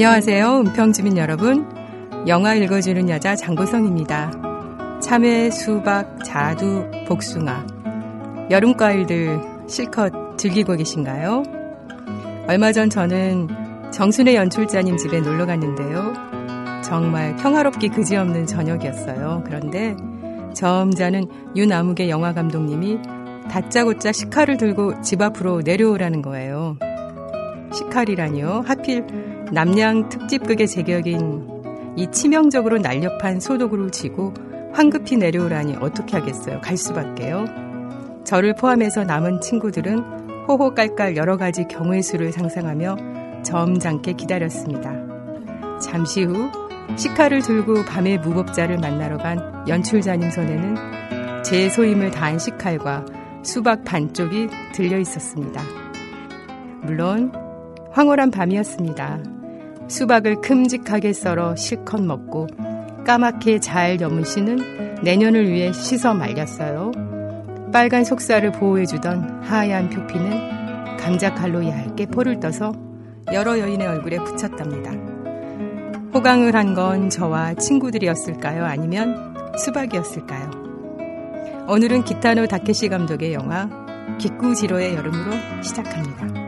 안녕하세요. 은평주민 여러분. 영화 읽어주는 여자 장보성입니다. 참외, 수박, 자두, 복숭아. 여름과일들 실컷 즐기고 계신가요? 얼마 전 저는 정순의 연출자님 집에 놀러 갔는데요. 정말 평화롭기 그지없는 저녁이었어요. 그런데 점잖은 윤아무개 영화 감독님이 다짜고짜 식칼을 들고 집 앞으로 내려오라는 거예요. 식칼이라니요? 하필 남양 특집극의 제격인 이 치명적으로 날렵한 소독으로 지고 황급히 내려오라니 어떻게 하겠어요. 갈 수밖에요. 저를 포함해서 남은 친구들은 호호 깔깔 여러 가지 경우의 수를 상상하며 점잖게 기다렸습니다. 잠시 후 식칼을 들고 밤의 무법자를 만나러 간 연출자님 손에는 제 소임을 다한 식칼과 수박 반쪽이 들려 있었습니다. 물론 황홀한 밤이었습니다. 수박을 큼직하게 썰어 실컷 먹고 까맣게 잘 여문 씨는 내년을 위해 씻어 말렸어요. 빨간 속살을 보호해주던 하얀 표피는 감자 칼로 얇게 포를 떠서 여러 여인의 얼굴에 붙였답니다. 호강을 한 건 저와 친구들이었을까요? 아니면 수박이었을까요? 오늘은 기타노 다케시 감독의 영화 기꾸지로의 여름으로 시작합니다.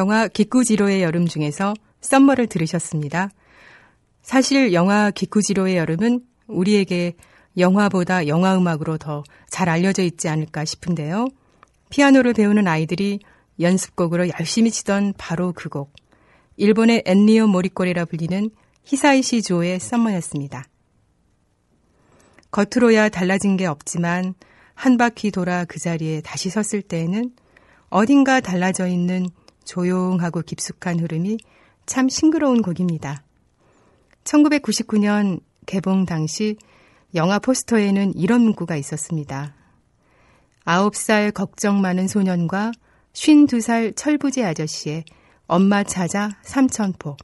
영화 기쿠지로의 여름 중에서 썸머를 들으셨습니다. 사실 영화 기쿠지로의 여름은 우리에게 영화보다 영화 음악으로 더 잘 알려져 있지 않을까 싶은데요. 피아노를 배우는 아이들이 연습곡으로 열심히 치던 바로 그 곡. 일본의 엔리오 모리꼬리라 불리는 히사이시 조의 썸머였습니다. 겉으로야 달라진 게 없지만 한 바퀴 돌아 그 자리에 다시 섰을 때에는 어딘가 달라져 있는 조용하고 깊숙한 흐름이 참 싱그러운 곡입니다. 1999년 개봉 당시 영화 포스터에는 이런 문구가 있었습니다. 9살 걱정 많은 소년과 52살 철부지 아저씨의 엄마 찾아 삼천포.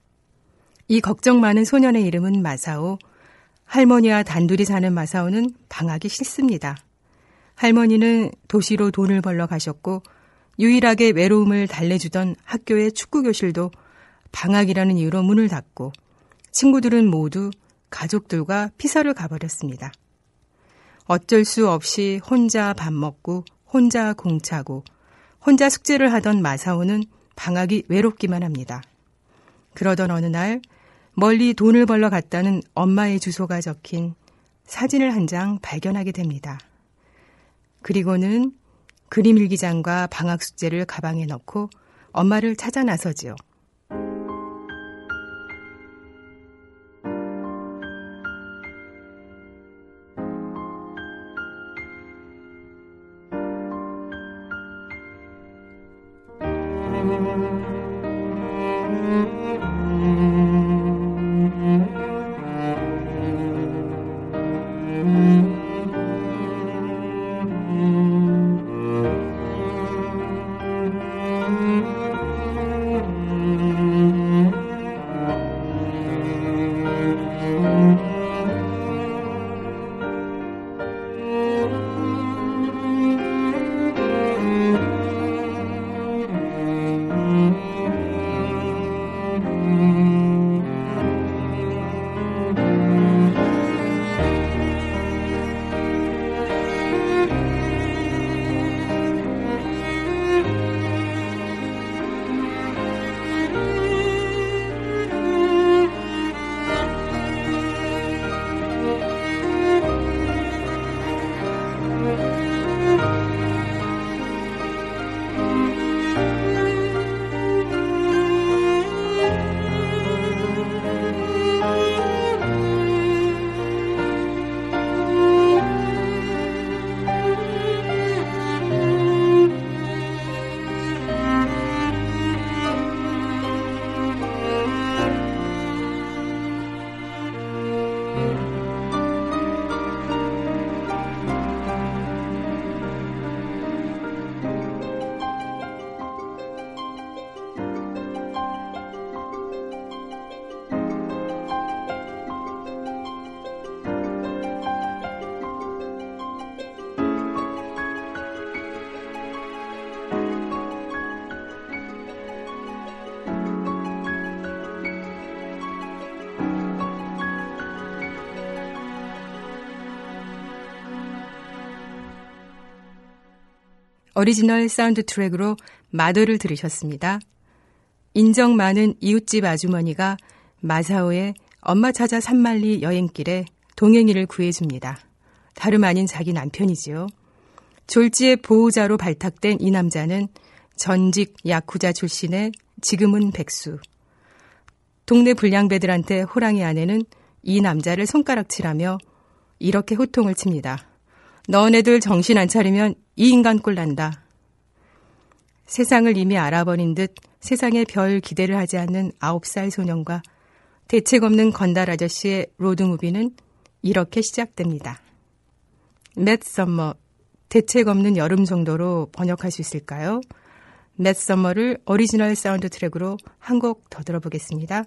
이 걱정 많은 소년의 이름은 마사오. 할머니와 단둘이 사는 마사오는 방학이 싫습니다. 할머니는 도시로 돈을 벌러 가셨고 유일하게 외로움을 달래주던 학교의 축구교실도 방학이라는 이유로 문을 닫고 친구들은 모두 가족들과 피서를 가버렸습니다. 어쩔 수 없이 혼자 밥 먹고 혼자 공차고 혼자 숙제를 하던 마사오는 방학이 외롭기만 합니다. 그러던 어느 날 멀리 돈을 벌러 갔다는 엄마의 주소가 적힌 사진을 한 장 발견하게 됩니다. 그리고는 그림 일기장과 방학 숙제를 가방에 넣고 엄마를 찾아 나서지요. 오리지널 사운드 트랙으로 Mother를 들으셨습니다. 인정 많은 이웃집 아주머니가 마사오의 엄마 찾아 삼만리 여행길에 동행인을 구해줍니다. 다름 아닌 자기 남편이지요. 졸지에 보호자로 발탁된 이 남자는 전직 야쿠자 출신의 지금은 백수. 동네 불량배들한테 호랑이 아내는 이 남자를 손가락질하며 이렇게 호통을 칩니다. 너네들 정신 안 차리면 이 인간 꼴 난다. 세상을 이미 알아버린 듯 세상에 별 기대를 하지 않는 아홉 살 소년과 대책 없는 건달 아저씨의 로드무비는 이렇게 시작됩니다. Mad Summer, 대책 없는 여름 정도로 번역할 수 있을까요? Mad Summer를 오리지널 사운드 트랙으로 한 곡 더 들어보겠습니다.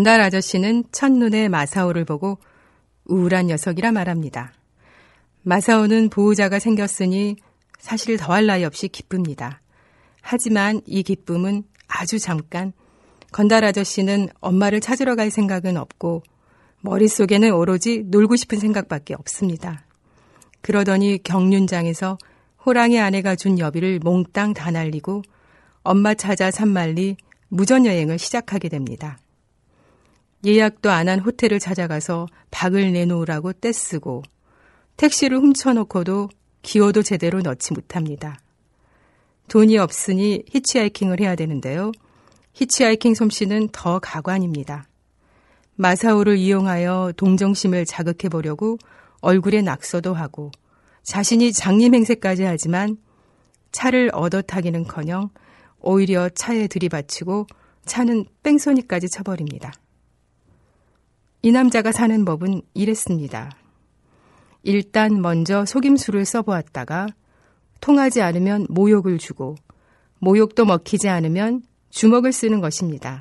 건달 아저씨는 첫눈에 마사오를 보고 우울한 녀석이라 말합니다. 마사오는 보호자가 생겼으니 사실 더할 나위 없이 기쁩니다. 하지만 이 기쁨은 아주 잠깐 건달 아저씨는 엄마를 찾으러 갈 생각은 없고 머릿속에는 오로지 놀고 싶은 생각밖에 없습니다. 그러더니 경륜장에서 호랑이 아내가 준 여비를 몽땅 다 날리고 엄마 찾아 삼만리 무전여행을 시작하게 됩니다. 예약도 안 한 호텔을 찾아가서 방을 내놓으라고 떼쓰고 택시를 훔쳐놓고도 기어도 제대로 넣지 못합니다. 돈이 없으니 히치하이킹을 해야 되는데요. 히치하이킹 솜씨는 더 가관입니다. 마사오를 이용하여 동정심을 자극해 보려고 얼굴에 낙서도 하고 자신이 장님 행세까지 하지만 차를 얻어 타기는커녕 오히려 차에 들이받치고 차는 뺑소니까지 쳐버립니다. 이 남자가 사는 법은 이랬습니다. 일단 먼저 속임수를 써보았다가 통하지 않으면 모욕을 주고 모욕도 먹히지 않으면 주먹을 쓰는 것입니다.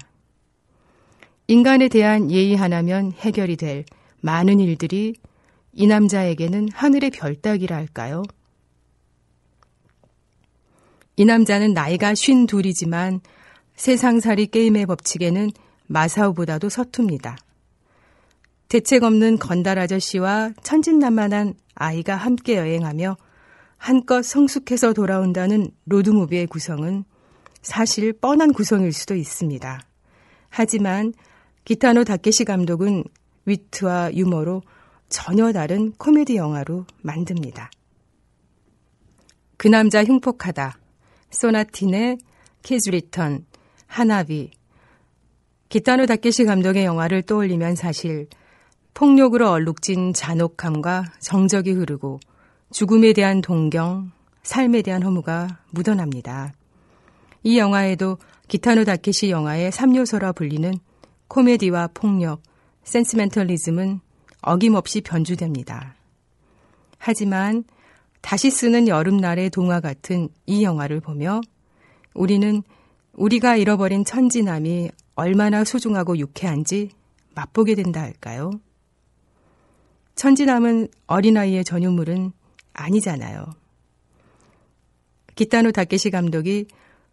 인간에 대한 예의 하나면 해결이 될 많은 일들이 이 남자에게는 하늘의 별 따기라 할까요? 이 남자는 나이가 쉰 둘이지만 세상살이 게임의 법칙에는 마사오보다도 서툽니다. 대책 없는 건달 아저씨와 천진난만한 아이가 함께 여행하며 한껏 성숙해서 돌아온다는 로드무비의 구성은 사실 뻔한 구성일 수도 있습니다. 하지만 기타노 다케시 감독은 위트와 유머로 전혀 다른 코미디 영화로 만듭니다. 그 남자 흉폭하다. 소나티네, Kids Return, 하나비. 기타노 다케시 감독의 영화를 떠올리면 사실 폭력으로 얼룩진 잔혹함과 정적이 흐르고 죽음에 대한 동경, 삶에 대한 허무가 묻어납니다. 이 영화에도 기타노 다케시 영화의 3요소라 불리는 코미디와 폭력, 센스멘털리즘은 어김없이 변주됩니다. 하지만 다시 쓰는 여름날의 동화 같은 이 영화를 보며 우리는 우리가 잃어버린 천지남이 얼마나 소중하고 유쾌한지 맛보게 된다 할까요? 천지남은 어린아이의 전유물은 아니잖아요. 기타노 다케시 감독이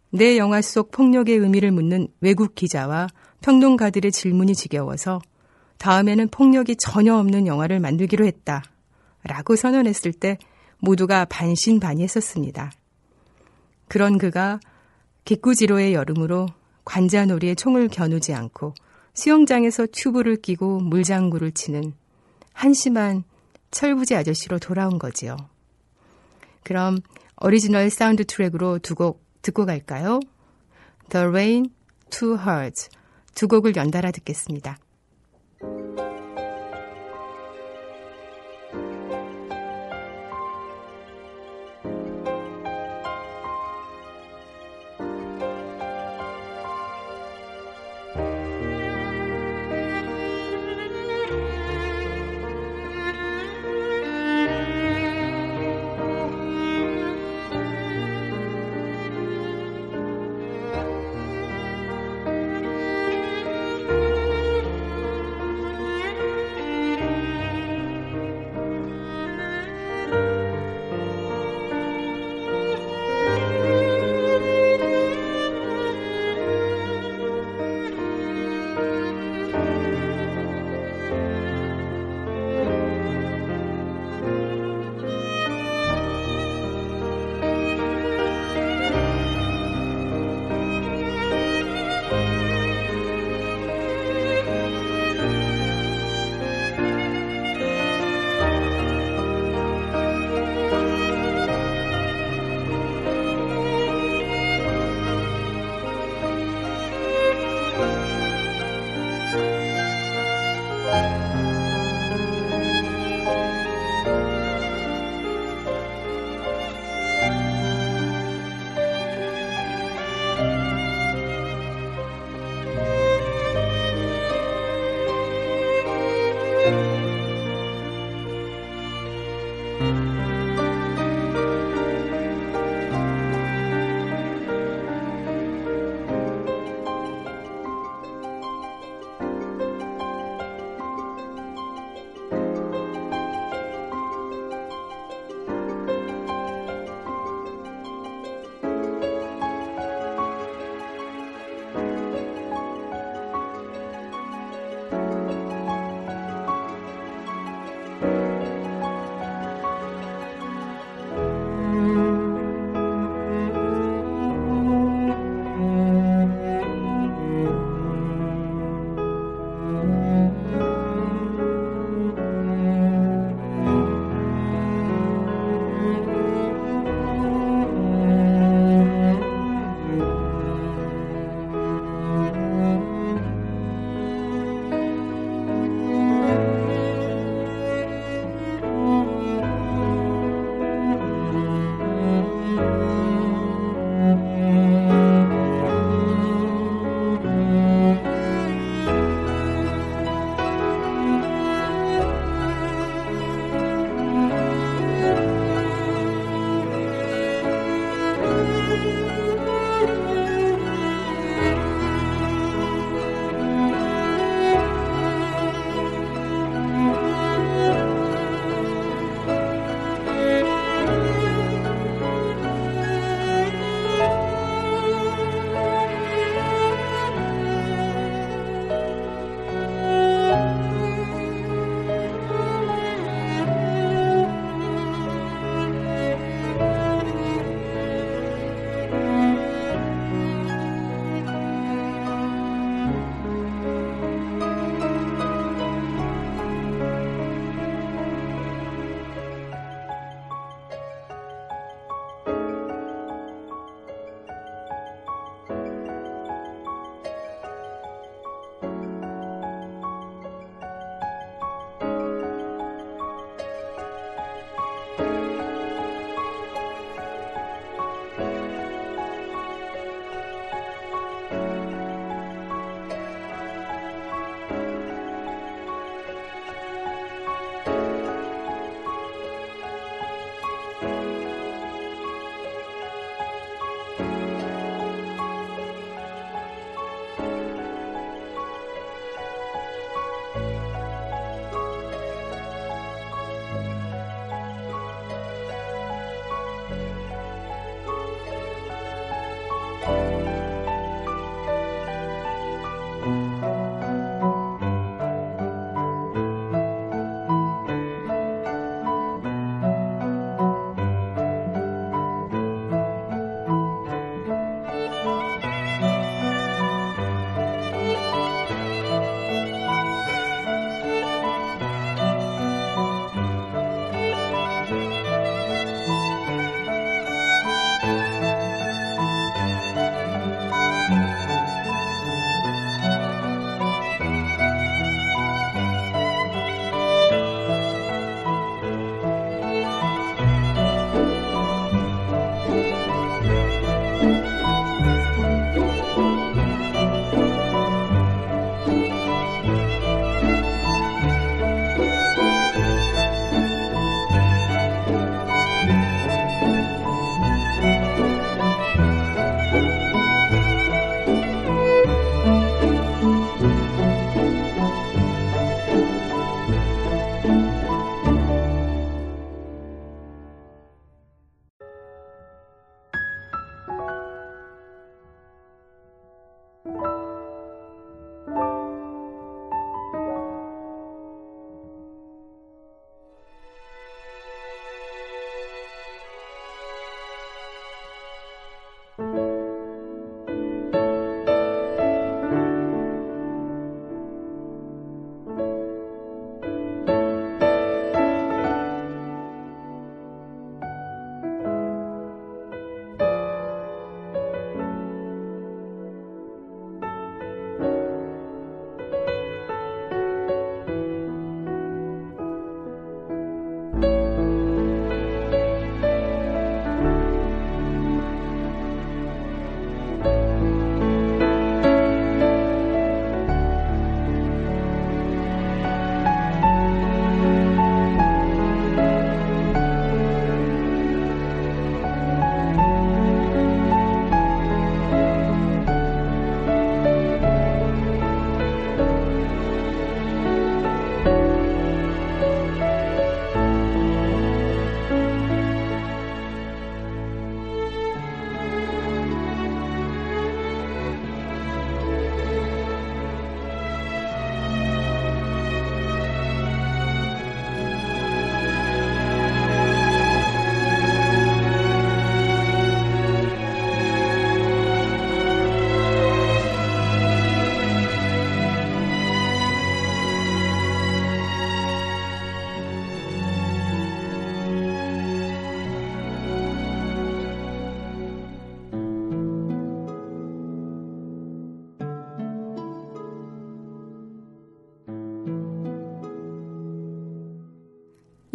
내 영화 속 폭력의 의미를 묻는 외국 기자와 평론가들의 질문이 지겨워서 다음에는 폭력이 전혀 없는 영화를 만들기로 했다. 라고 선언했을 때 모두가 반신반의했었습니다. 그런 그가 기꾸지로의 여름으로 관자놀이에 총을 겨누지 않고 수영장에서 튜브를 끼고 물장구를 치는 한심한 철부지 아저씨로 돌아온 거지요. 그럼 오리지널 사운드 트랙으로 두 곡 듣고 갈까요? The Rain, Two Hearts 두 곡을 연달아 듣겠습니다.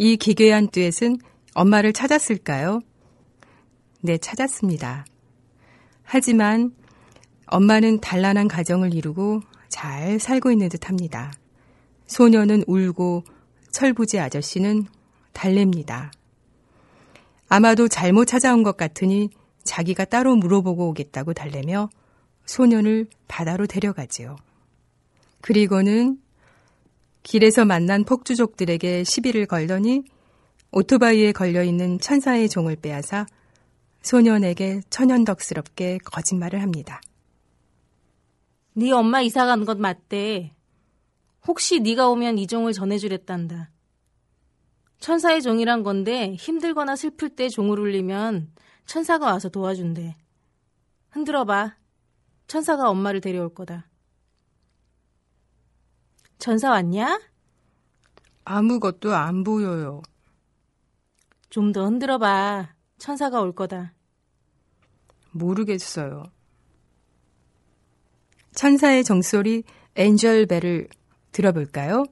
이 기괴한 듀엣은 엄마를 찾았을까요? 네, 찾았습니다. 하지만 엄마는 단란한 가정을 이루고 잘 살고 있는 듯 합니다. 소녀는 울고 철부지 아저씨는 달랩니다. 아마도 잘못 찾아온 것 같으니 자기가 따로 물어보고 오겠다고 달래며 소년을 바다로 데려가지요. 그리고는 길에서 만난 폭주족들에게 시비를 걸더니 오토바이에 걸려있는 천사의 종을 빼앗아 소년에게 천연덕스럽게 거짓말을 합니다. 네 엄마 이사 간 것 맞대. 혹시 네가 오면 이 종을 전해주랬단다. 천사의 종이란 건데 힘들거나 슬플 때 종을 울리면 천사가 와서 도와준대. 흔들어봐. 천사가 엄마를 데려올 거다. 전사 왔냐? 아무것도 안 보여요. 좀 더 흔들어 봐. 천사가 올 거다. 모르겠어요. 천사의 정소리 엔젤 벨을 들어볼까요?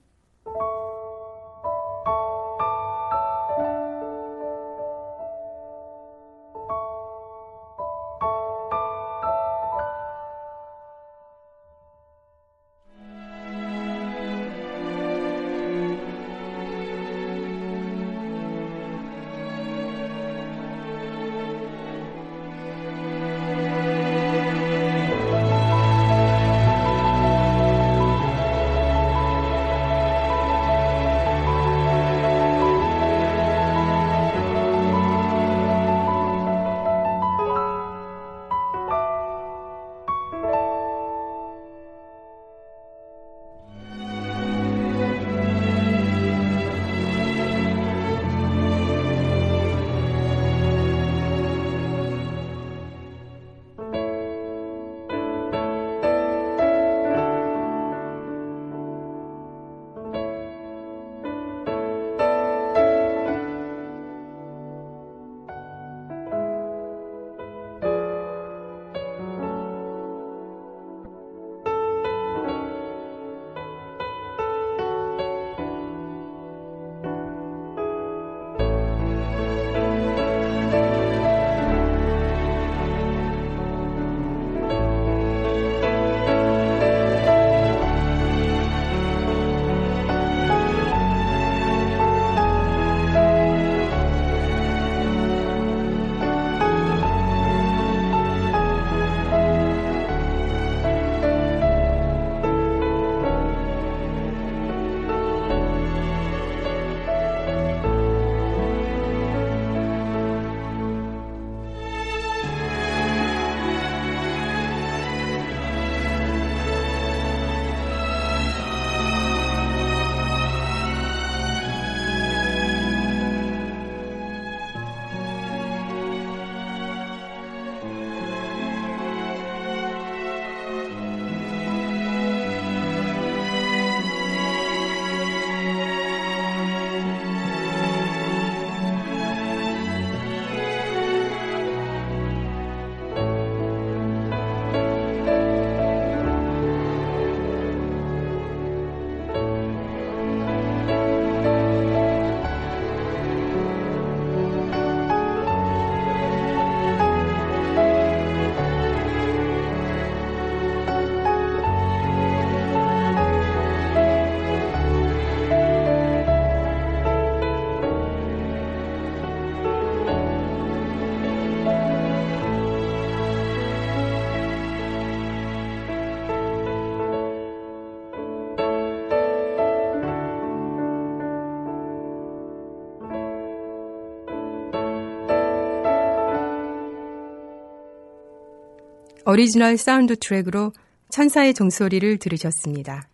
오리지널 사운드 트랙으로 천사의 종소리를 들으셨습니다.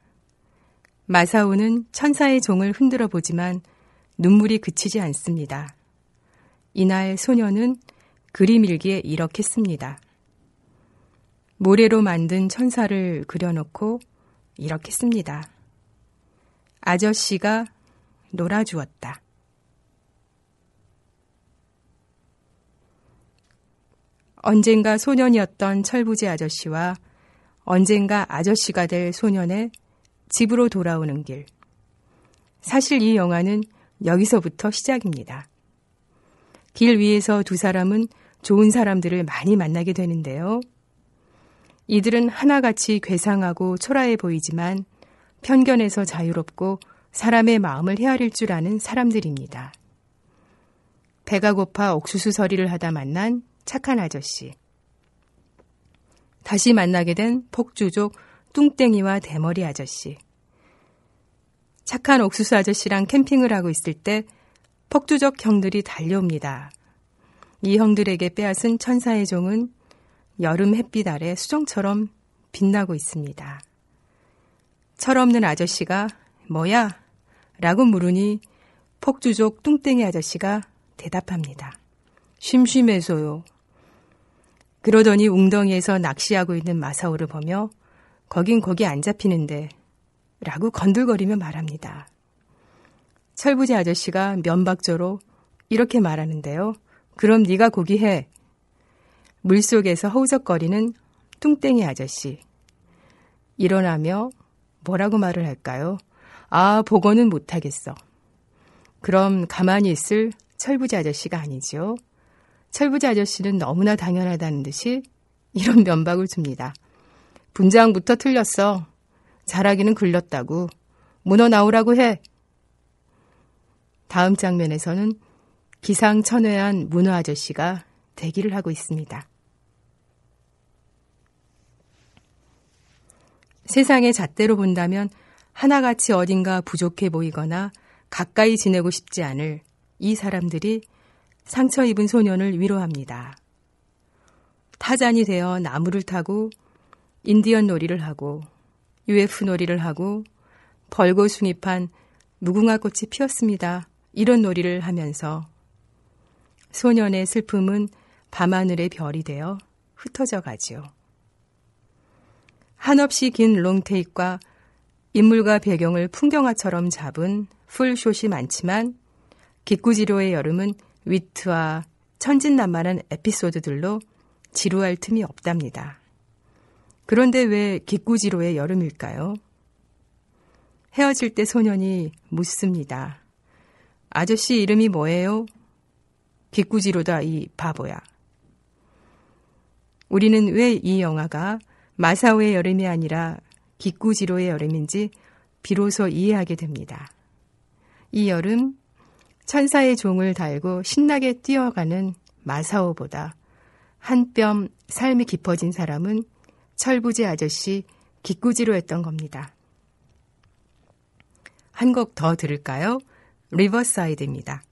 마사오는 천사의 종을 흔들어 보지만 눈물이 그치지 않습니다. 이날 소년은 그림 일기에 이렇게 씁니다. 모래로 만든 천사를 그려놓고 이렇게 씁니다. 아저씨가 놀아주었다. 언젠가 소년이었던 철부지 아저씨와 언젠가 아저씨가 될 소년의 집으로 돌아오는 길. 사실 이 영화는 여기서부터 시작입니다. 길 위에서 두 사람은 좋은 사람들을 많이 만나게 되는데요. 이들은 하나같이 괴상하고 초라해 보이지만 편견에서 자유롭고 사람의 마음을 헤아릴 줄 아는 사람들입니다. 배가 고파 옥수수 서리를 하다 만난 착한 아저씨. 다시 만나게 된 폭주족 뚱땡이와 대머리 아저씨. 착한 옥수수 아저씨랑 캠핑을 하고 있을 때 폭주족 형들이 달려옵니다. 이 형들에게 빼앗은 천사의 종은 여름 햇빛 아래 수정처럼 빛나고 있습니다. 철없는 아저씨가 뭐야? 라고 물으니 폭주족 뚱땡이 아저씨가 대답합니다. 심심해서요. 그러더니 웅덩이에서 낚시하고 있는 마사오를 보며 거긴 거기 안 잡히는데 라고 건들거리며 말합니다. 철부지 아저씨가 면박조로 이렇게 말하는데요. 그럼 네가 고기 해. 물속에서 허우적거리는 뚱땡이 아저씨. 일어나며 뭐라고 말을 할까요? 아, 보고는 못하겠어. 그럼 가만히 있을 철부지 아저씨가 아니죠. 철부지 아저씨는 너무나 당연하다는 듯이 이런 면박을 줍니다. 분장부터 틀렸어. 잘하기는 글렀다고. 문어 나오라고 해. 다음 장면에서는 기상천외한 문어 아저씨가 대기를 하고 있습니다. 세상의 잣대로 본다면 하나같이 어딘가 부족해 보이거나 가까이 지내고 싶지 않을 이 사람들이 상처 입은 소년을 위로합니다. 타잔이 되어 나무를 타고 인디언 놀이를 하고 UF 놀이를 하고 벌거숭이판 무궁화 꽃이 피었습니다. 이런 놀이를 하면서 소년의 슬픔은 밤하늘의 별이 되어 흩어져 가지요. 한없이 긴 롱테이크와 인물과 배경을 풍경화처럼 잡은 풀숏이 많지만 기꾸지로의 여름은 위트와 천진난만한 에피소드들로 지루할 틈이 없답니다. 그런데 왜 기꾸지로의 여름일까요? 헤어질 때 소년이 묻습니다. 아저씨 이름이 뭐예요? 기꾸지로다 이 바보야. 우리는 왜 이 영화가 마사오의 여름이 아니라 기꾸지로의 여름인지 비로소 이해하게 됩니다. 이 여름 천사의 종을 달고 신나게 뛰어가는 마사오보다 한 뼘 삶이 깊어진 사람은 철부지 아저씨 기꾸지로 했던 겁니다. 한 곡 더 들을까요? 리버사이드입니다.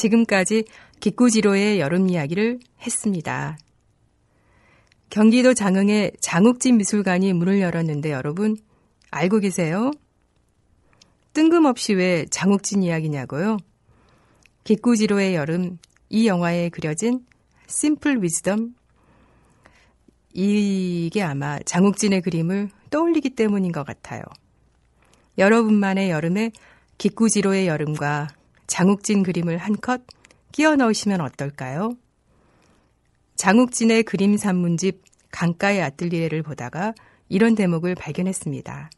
지금까지 기꾸지로의 여름 이야기를 했습니다. 경기도 장흥에 장욱진 미술관이 문을 열었는데 여러분 알고 계세요? 뜬금없이 왜 장욱진 이야기냐고요? 기꾸지로의 여름 이 영화에 그려진 심플 위즈덤 이게 아마 장욱진의 그림을 떠올리기 때문인 것 같아요. 여러분만의 여름에 기꾸지로의 여름과 장욱진 그림을 한 컷 끼워 넣으시면 어떨까요? 장욱진의 그림 산문집 강가의 아뜰리에를 보다가 이런 대목을 발견했습니다.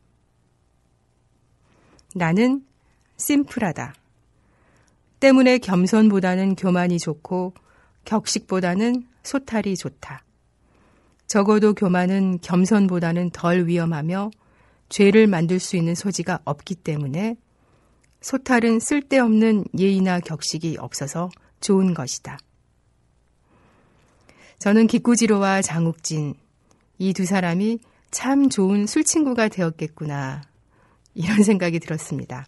나는 심플하다. 때문에 겸손보다는 교만이 좋고 격식보다는 소탈이 좋다. 적어도 교만은 겸손보다는 덜 위험하며 죄를 만들 수 있는 소지가 없기 때문에 소탈은 쓸데없는 예의나 격식이 없어서 좋은 것이다. 저는 기꾸지로와 장욱진 이 두 사람이 참 좋은 술친구가 되었겠구나 이런 생각이 들었습니다.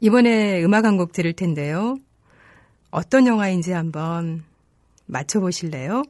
이번에 음악 한 곡 들을 텐데요. 어떤 영화인지 한번 맞춰보실래요?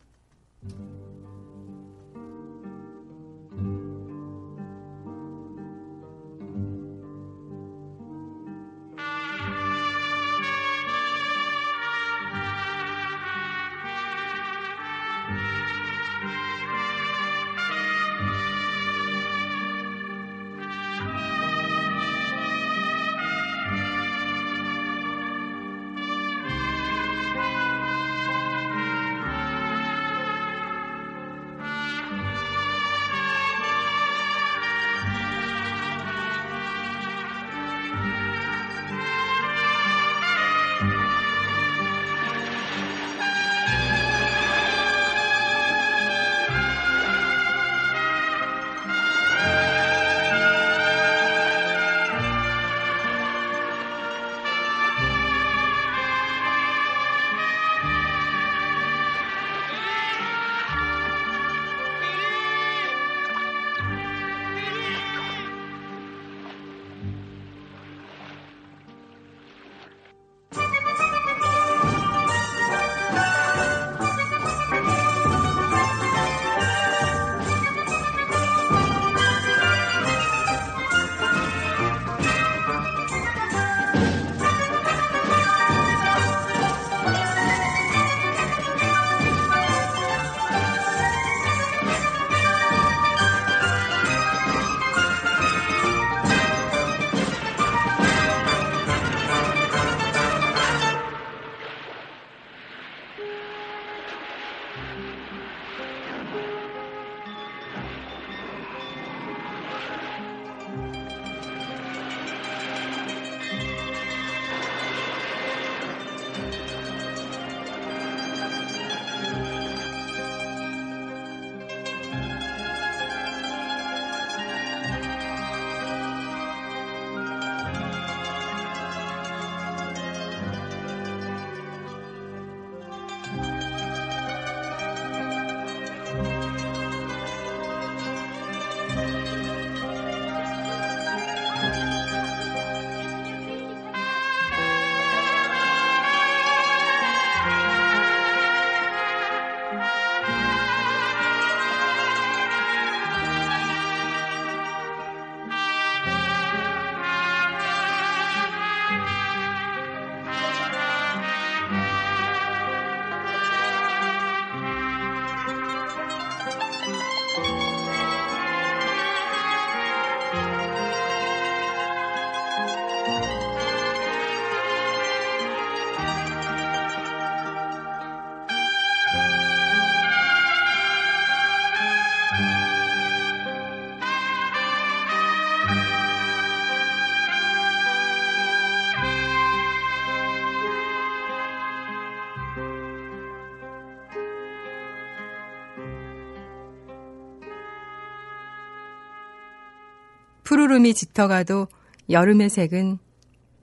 푸르름이 짙어가도 여름의 색은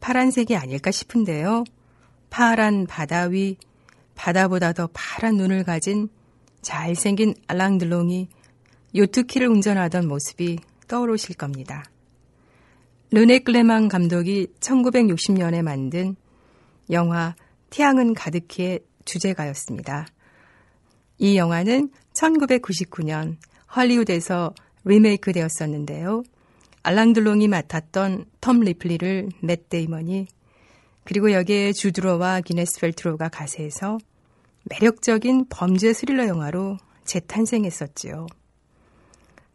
파란색이 아닐까 싶은데요. 파란 바다 위, 바다보다 더 파란 눈을 가진 잘생긴 알랑들롱이 요트키를 운전하던 모습이 떠오르실 겁니다. 르네 클레망 감독이 1960년에 만든 영화 태양은 가득히의 주제가였습니다. 이 영화는 1999년 헐리우드에서 리메이크 되었었는데요. 알랭 들롱이 맡았던 톰 리플리를 맷 데이먼이 그리고 여기에 주드로와 기네스 펠트로가 가세해서 매력적인 범죄 스릴러 영화로 재탄생했었지요.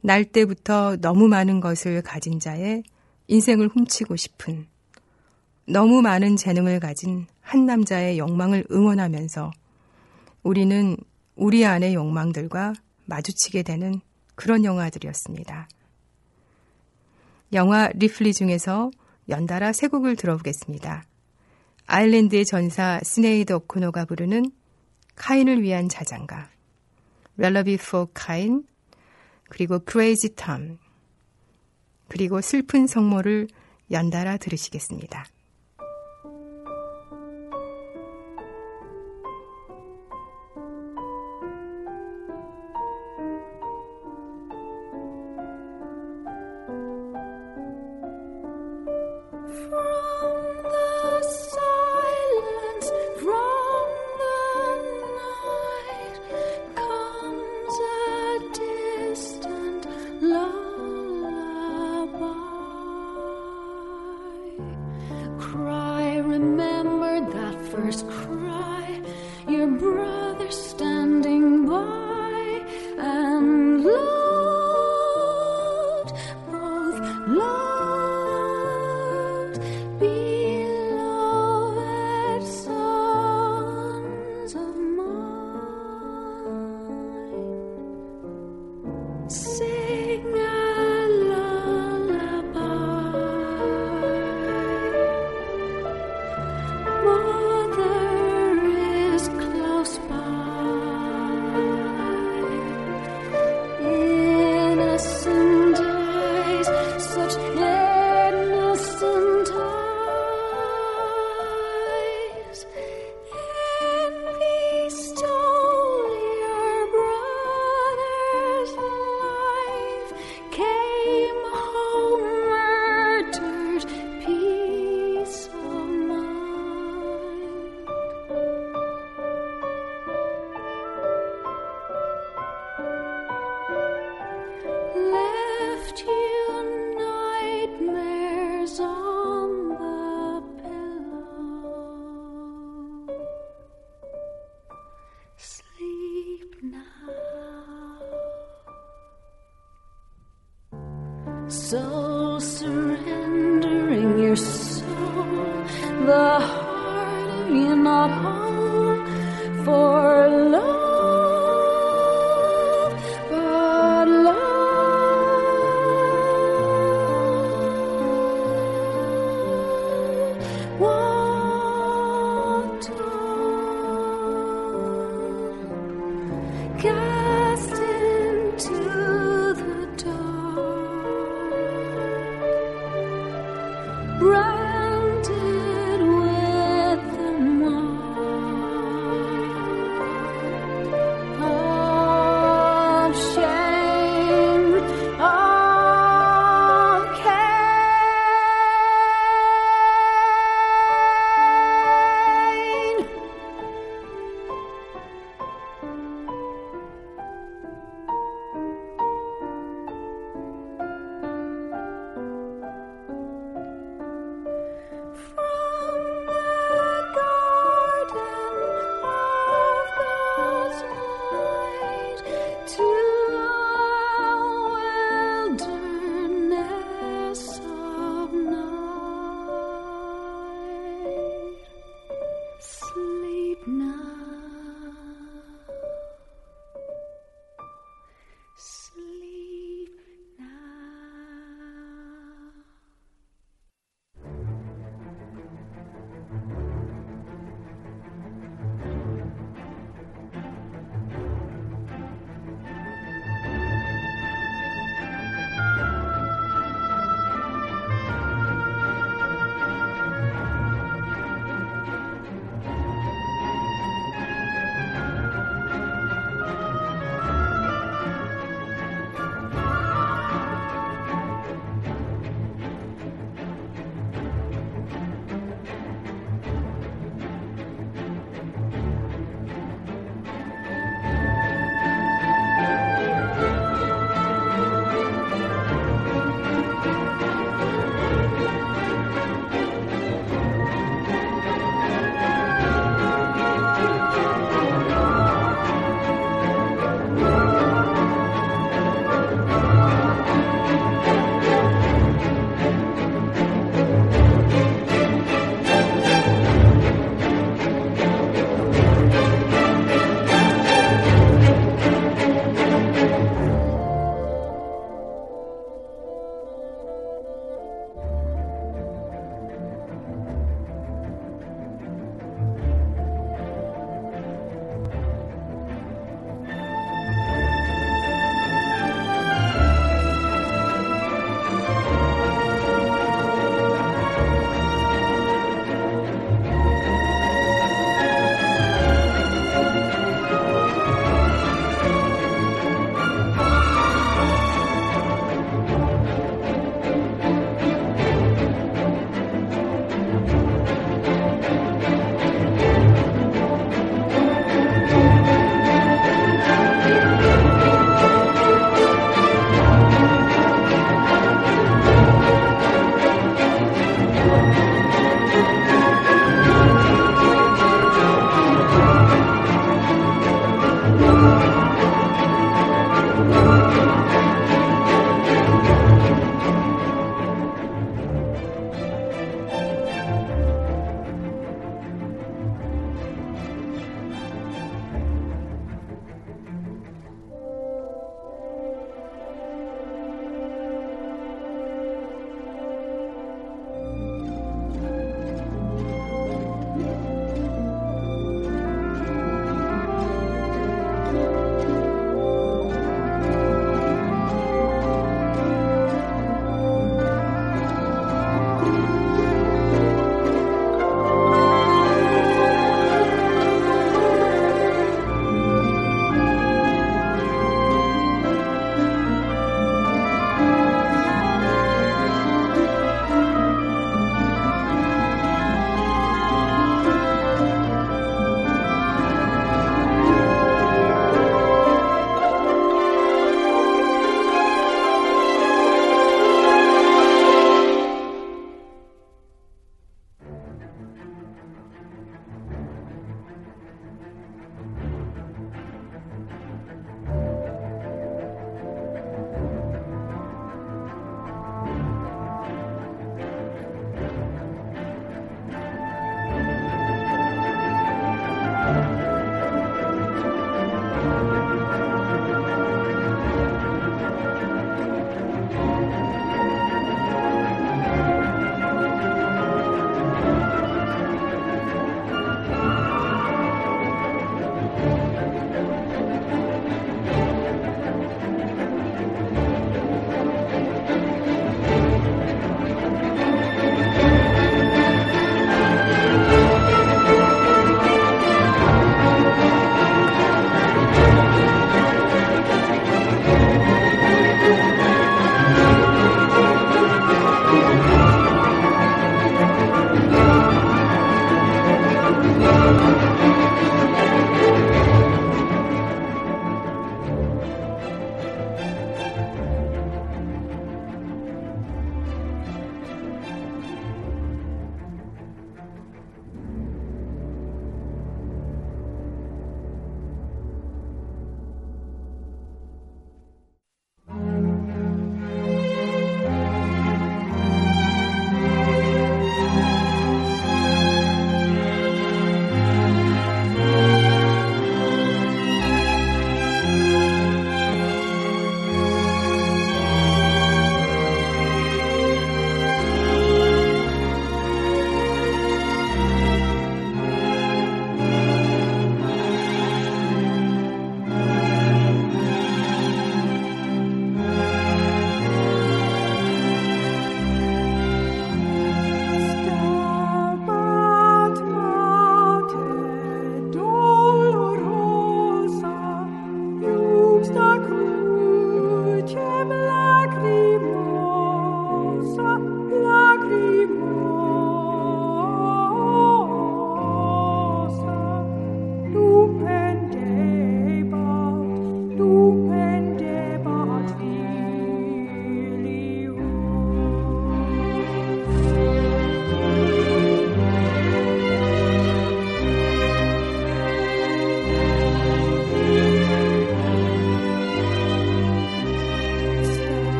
날 때부터 너무 많은 것을 가진 자의 인생을 훔치고 싶은 너무 많은 재능을 가진 한 남자의 욕망을 응원하면서 우리는 우리 안의 욕망들과 마주치게 되는 그런 영화들이었습니다. 영화 리플리 중에서 연달아 세 곡을 들어보겠습니다. 아일랜드의 전사 시네이드 오코너가 부르는 카인을 위한 자장가, Lullaby for Cain, 그리고 Crazy Tom, 그리고 슬픈 성모를 연달아 들으시겠습니다.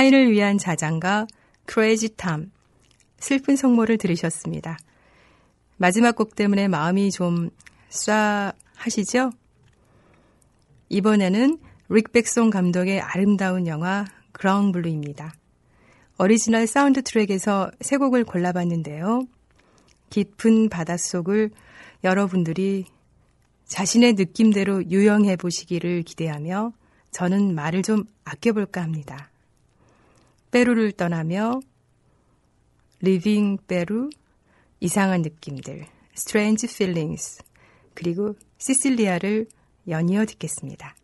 카인을 위한 자장가 Crazy Tom 슬픈 성모를 들으셨습니다. 마지막 곡 때문에 마음이 좀 싸하시죠? 이번에는 뤽 베송 감독의 아름다운 영화 그랑 블루입니다. 오리지널 사운드 트랙에서 세 곡을 골라봤는데요. 깊은 바닷속을 여러분들이 자신의 느낌대로 유영해 보시기를 기대하며 저는 말을 좀 아껴볼까 합니다. 페루를 떠나며 Leaving Peru, 이상한 느낌들, strange feelings, 그리고 시실리아를 연이어 듣겠습니다.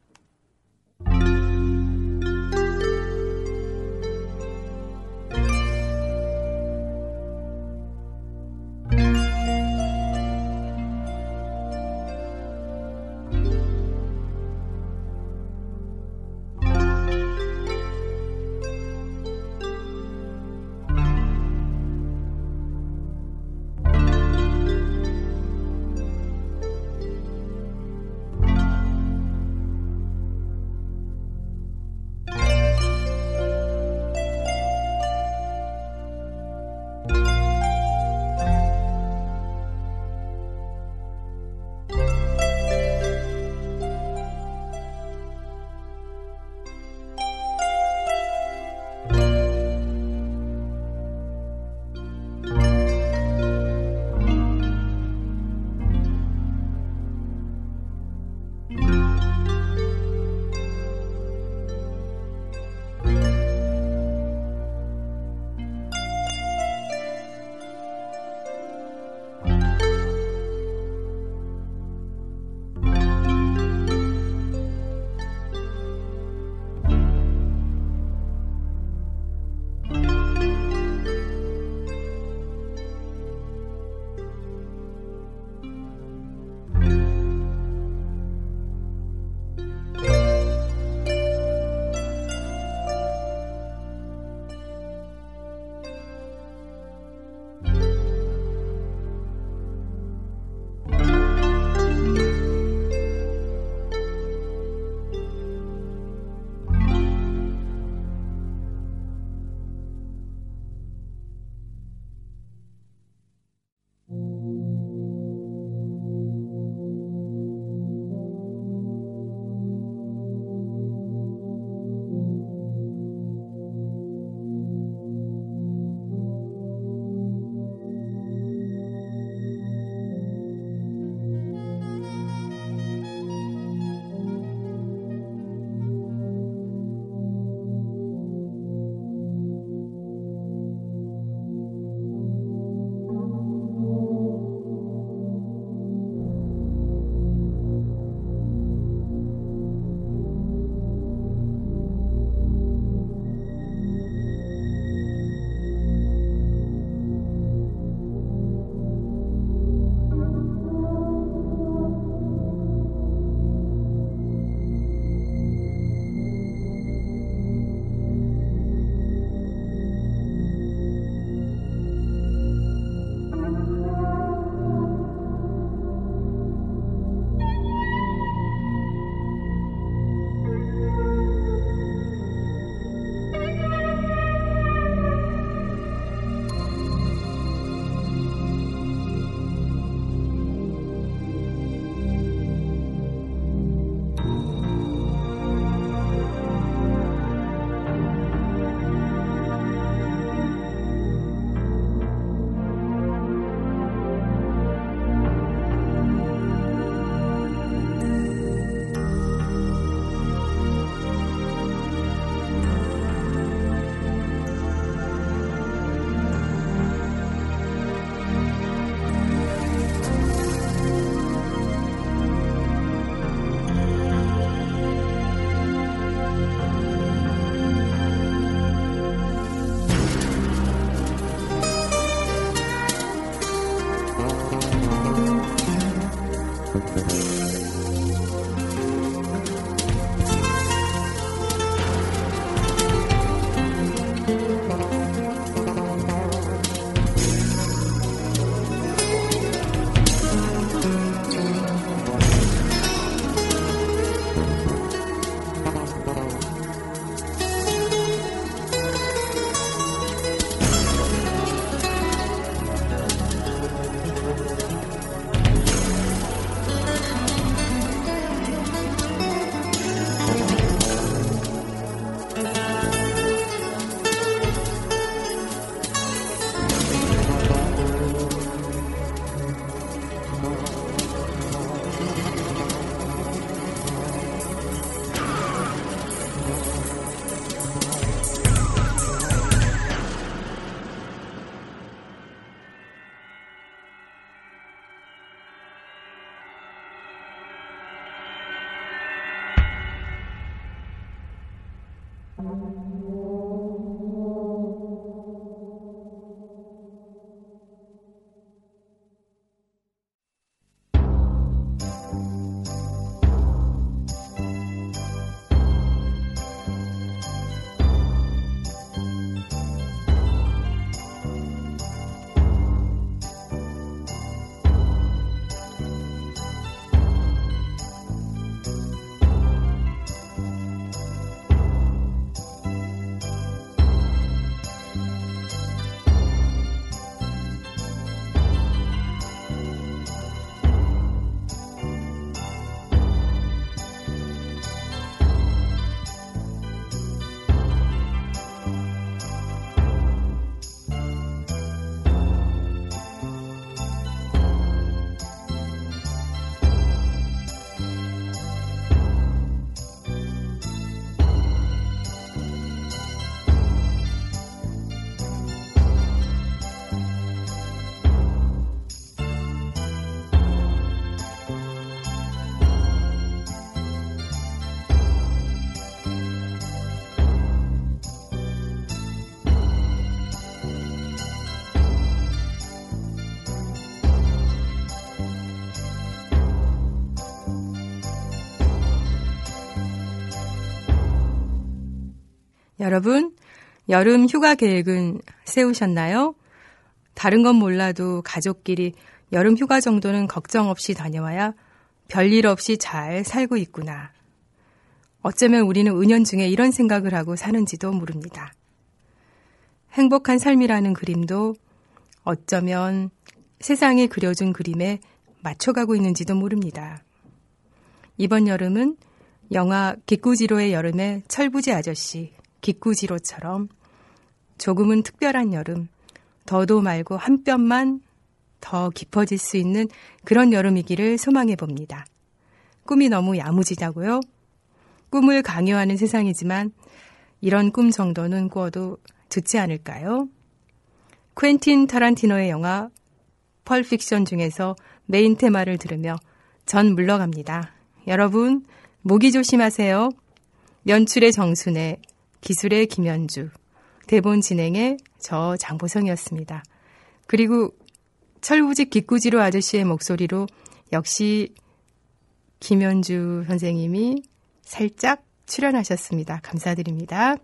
여러분, 여름 휴가 계획은 세우셨나요? 다른 건 몰라도 가족끼리 여름 휴가 정도는 걱정 없이 다녀와야 별일 없이 잘 살고 있구나. 어쩌면 우리는 은연중에 이런 생각을 하고 사는지도 모릅니다. 행복한 삶이라는 그림도 어쩌면 세상에 그려준 그림에 맞춰가고 있는지도 모릅니다. 이번 여름은 영화 기꾸지로의 여름의 철부지 아저씨 기꾸지로처럼 조금은 특별한 여름, 더도 말고 한 뼘만 더 깊어질 수 있는 그런 여름이기를 소망해 봅니다. 꿈이 너무 야무지다고요? 꿈을 강요하는 세상이지만 이런 꿈 정도는 꿔도 좋지 않을까요? 퀸틴 타란티노의 영화 펄픽션 중에서 메인 테마를 들으며 전 물러갑니다. 여러분, 모기 조심하세요. 연출의 정순의 기술의 김현주, 대본 진행의 저 장보성이었습니다. 그리고 철부직 기꾸지로 아저씨의 목소리로 역시 김현주 선생님이 살짝 출연하셨습니다. 감사드립니다.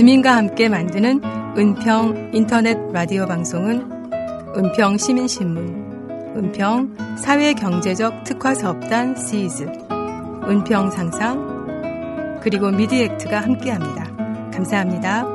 주민과 함께 만드는 은평 인터넷 라디오 방송은 은평 시민신문, 은평 사회경제적 특화사업단 시즈, 은평 상상, 그리고 미디액트가 함께합니다. 감사합니다.